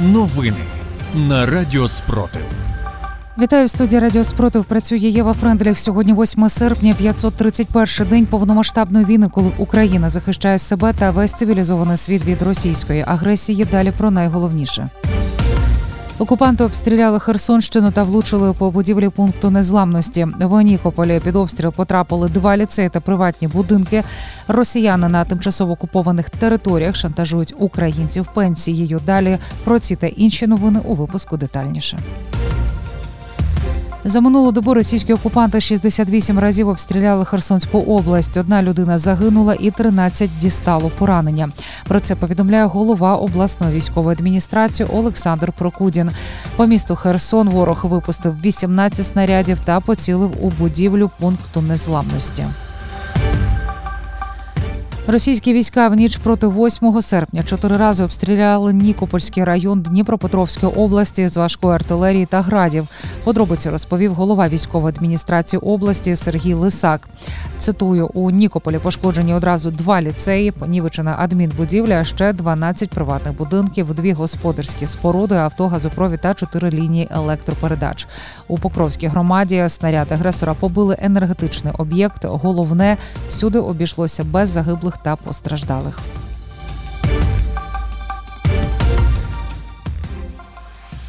Новини на Радіо Спротив. Вітаю в студії Радіо Спротив. Працює Єва Френдлях. Сьогодні 8 серпня, 531 день повномасштабної війни, коли Україна захищає себе та весь цивілізований світ від російської агресії. Далі про найголовніше. Окупанти обстріляли Херсонщину та влучили по будівлі пункту незламності. В Нікополі під обстріл потрапили два ліцеї та приватні будинки. Росіяни на тимчасово окупованих територіях шантажують українців пенсією. Далі про ці та інші новини у випуску детальніше. За минулу добу російські окупанти 68 разів обстріляли Херсонську область. Одна людина загинула і 13 дістало поранення. Про це повідомляє голова обласної військової адміністрації Олександр Прокудін. По місту Херсон ворог випустив 18 снарядів та поцілив у будівлю пункту незламності. Російські війська в ніч проти 8 серпня чотири рази обстріляли Нікопольський район Дніпропетровської області з важкої артилерії та градів. Подробиці розповів голова військової адміністрації області Сергій Лисак. Цитую у Нікополі пошкоджені одразу два ліцеї, понівечена адмінбудівля, ще 12 приватних будинків, дві господарські споруди, авто, газопровід та чотири лінії електропередач. У Покровській громаді снаряди агресора побили енергетичний об'єкт. Головне всюди обійшлося без загиблих та постраждалих.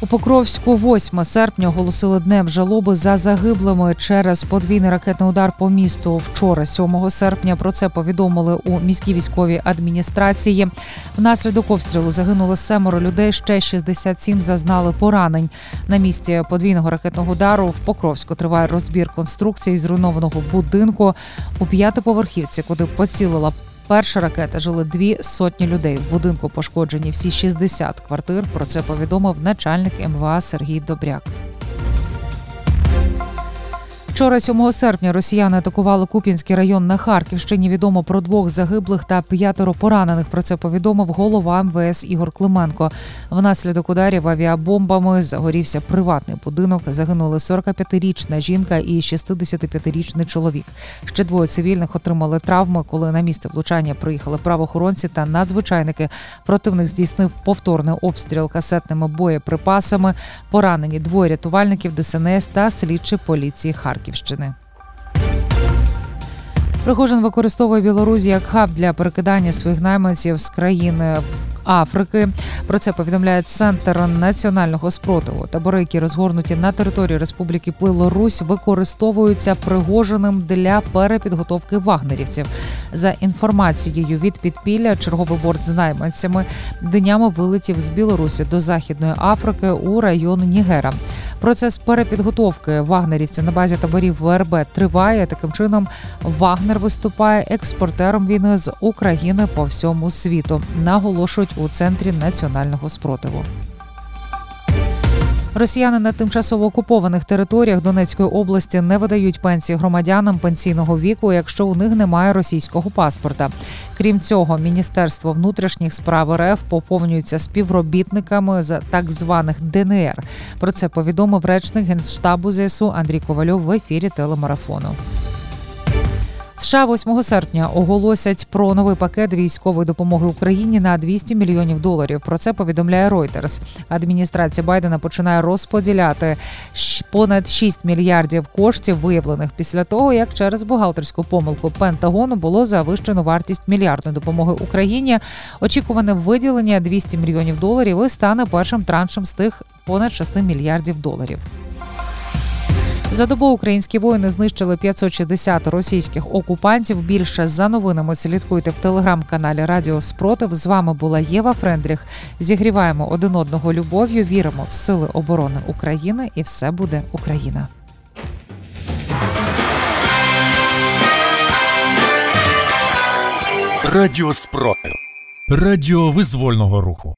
У Покровську 8 серпня оголосили днем жалоби за загиблими через подвійний ракетний удар по місту. Вчора, 7 серпня, про це повідомили у міській військовій адміністрації. Внаслідок обстрілу загинуло семеро людей. Ще 67 зазнали поранень. На місці подвійного ракетного удару в Покровську триває розбір конструкції зруйнованого будинку у п'ятиповерхівці, куди поцілила Перша ракета жили дві сотні людей. В будинку пошкоджені всі 60 квартир. Про це повідомив начальник МВА Сергій Добряк. Вчора, 7 серпня, росіяни атакували Куп'янський район на Харківщині. Відомо про двох загиблих та п'ятеро поранених. Про це повідомив голова МВС Ігор Клименко. Внаслідок ударів авіабомбами загорівся приватний будинок. Загинули 45-річна жінка і 65-річний чоловік. Ще двоє цивільних отримали травми, коли на місце влучання приїхали правоохоронці та надзвичайники. Противник здійснив повторний обстріл касетними боєприпасами. Поранені двоє рятувальників ДСНС та слідчі поліції Харків. Харківщини. Пригожин використовує Білорусь як хаб для перекидання своїх найманців з країни Африки. Про це повідомляє центр національного спротиву. Табори, які розгорнуті на території Республіки Білорусь, використовуються пригоженим для перепідготовки вагнерівців. За інформацією від підпілля, черговий борт з найманцями днями вилетів з Білорусі до Західної Африки у район Нігера. Процес перепідготовки вагнерівців на базі таборів ВРБ триває. Таким чином Вагнер виступає експортером війни з України по всьому світу. Наголошують у центрі національного спротиву. Росіяни на тимчасово окупованих територіях Донецької області не видають пенсії громадянам пенсійного віку, якщо у них немає російського паспорта. Крім цього, міністерство внутрішніх справ РФ поповнюється співробітниками з так званих ДНР. Про це повідомив речник генштабу ЗСУ Андрій Ковальов в ефірі телемарафону. США 8 серпня оголосять про новий пакет військової допомоги Україні на 200 мільйонів доларів. Про це повідомляє Reuters. Адміністрація Байдена починає розподіляти понад 6 мільярдів коштів, виявлених після того, як через бухгалтерську помилку Пентагону було завищено вартість мільярдної допомоги Україні. Очікуване виділення 200 мільйонів доларів і стане першим траншем з тих понад 6 мільярдів доларів. За добу українські воїни знищили 560 російських окупантів. Більше за новинами слідкуйте в телеграм-каналі Радіо Спротив. З вами була Єва Френдріх. Зігріваємо один одного любов'ю. Віримо в сили оборони України, і все буде Україна. Радіо Спротив. Радіо визвольного руху.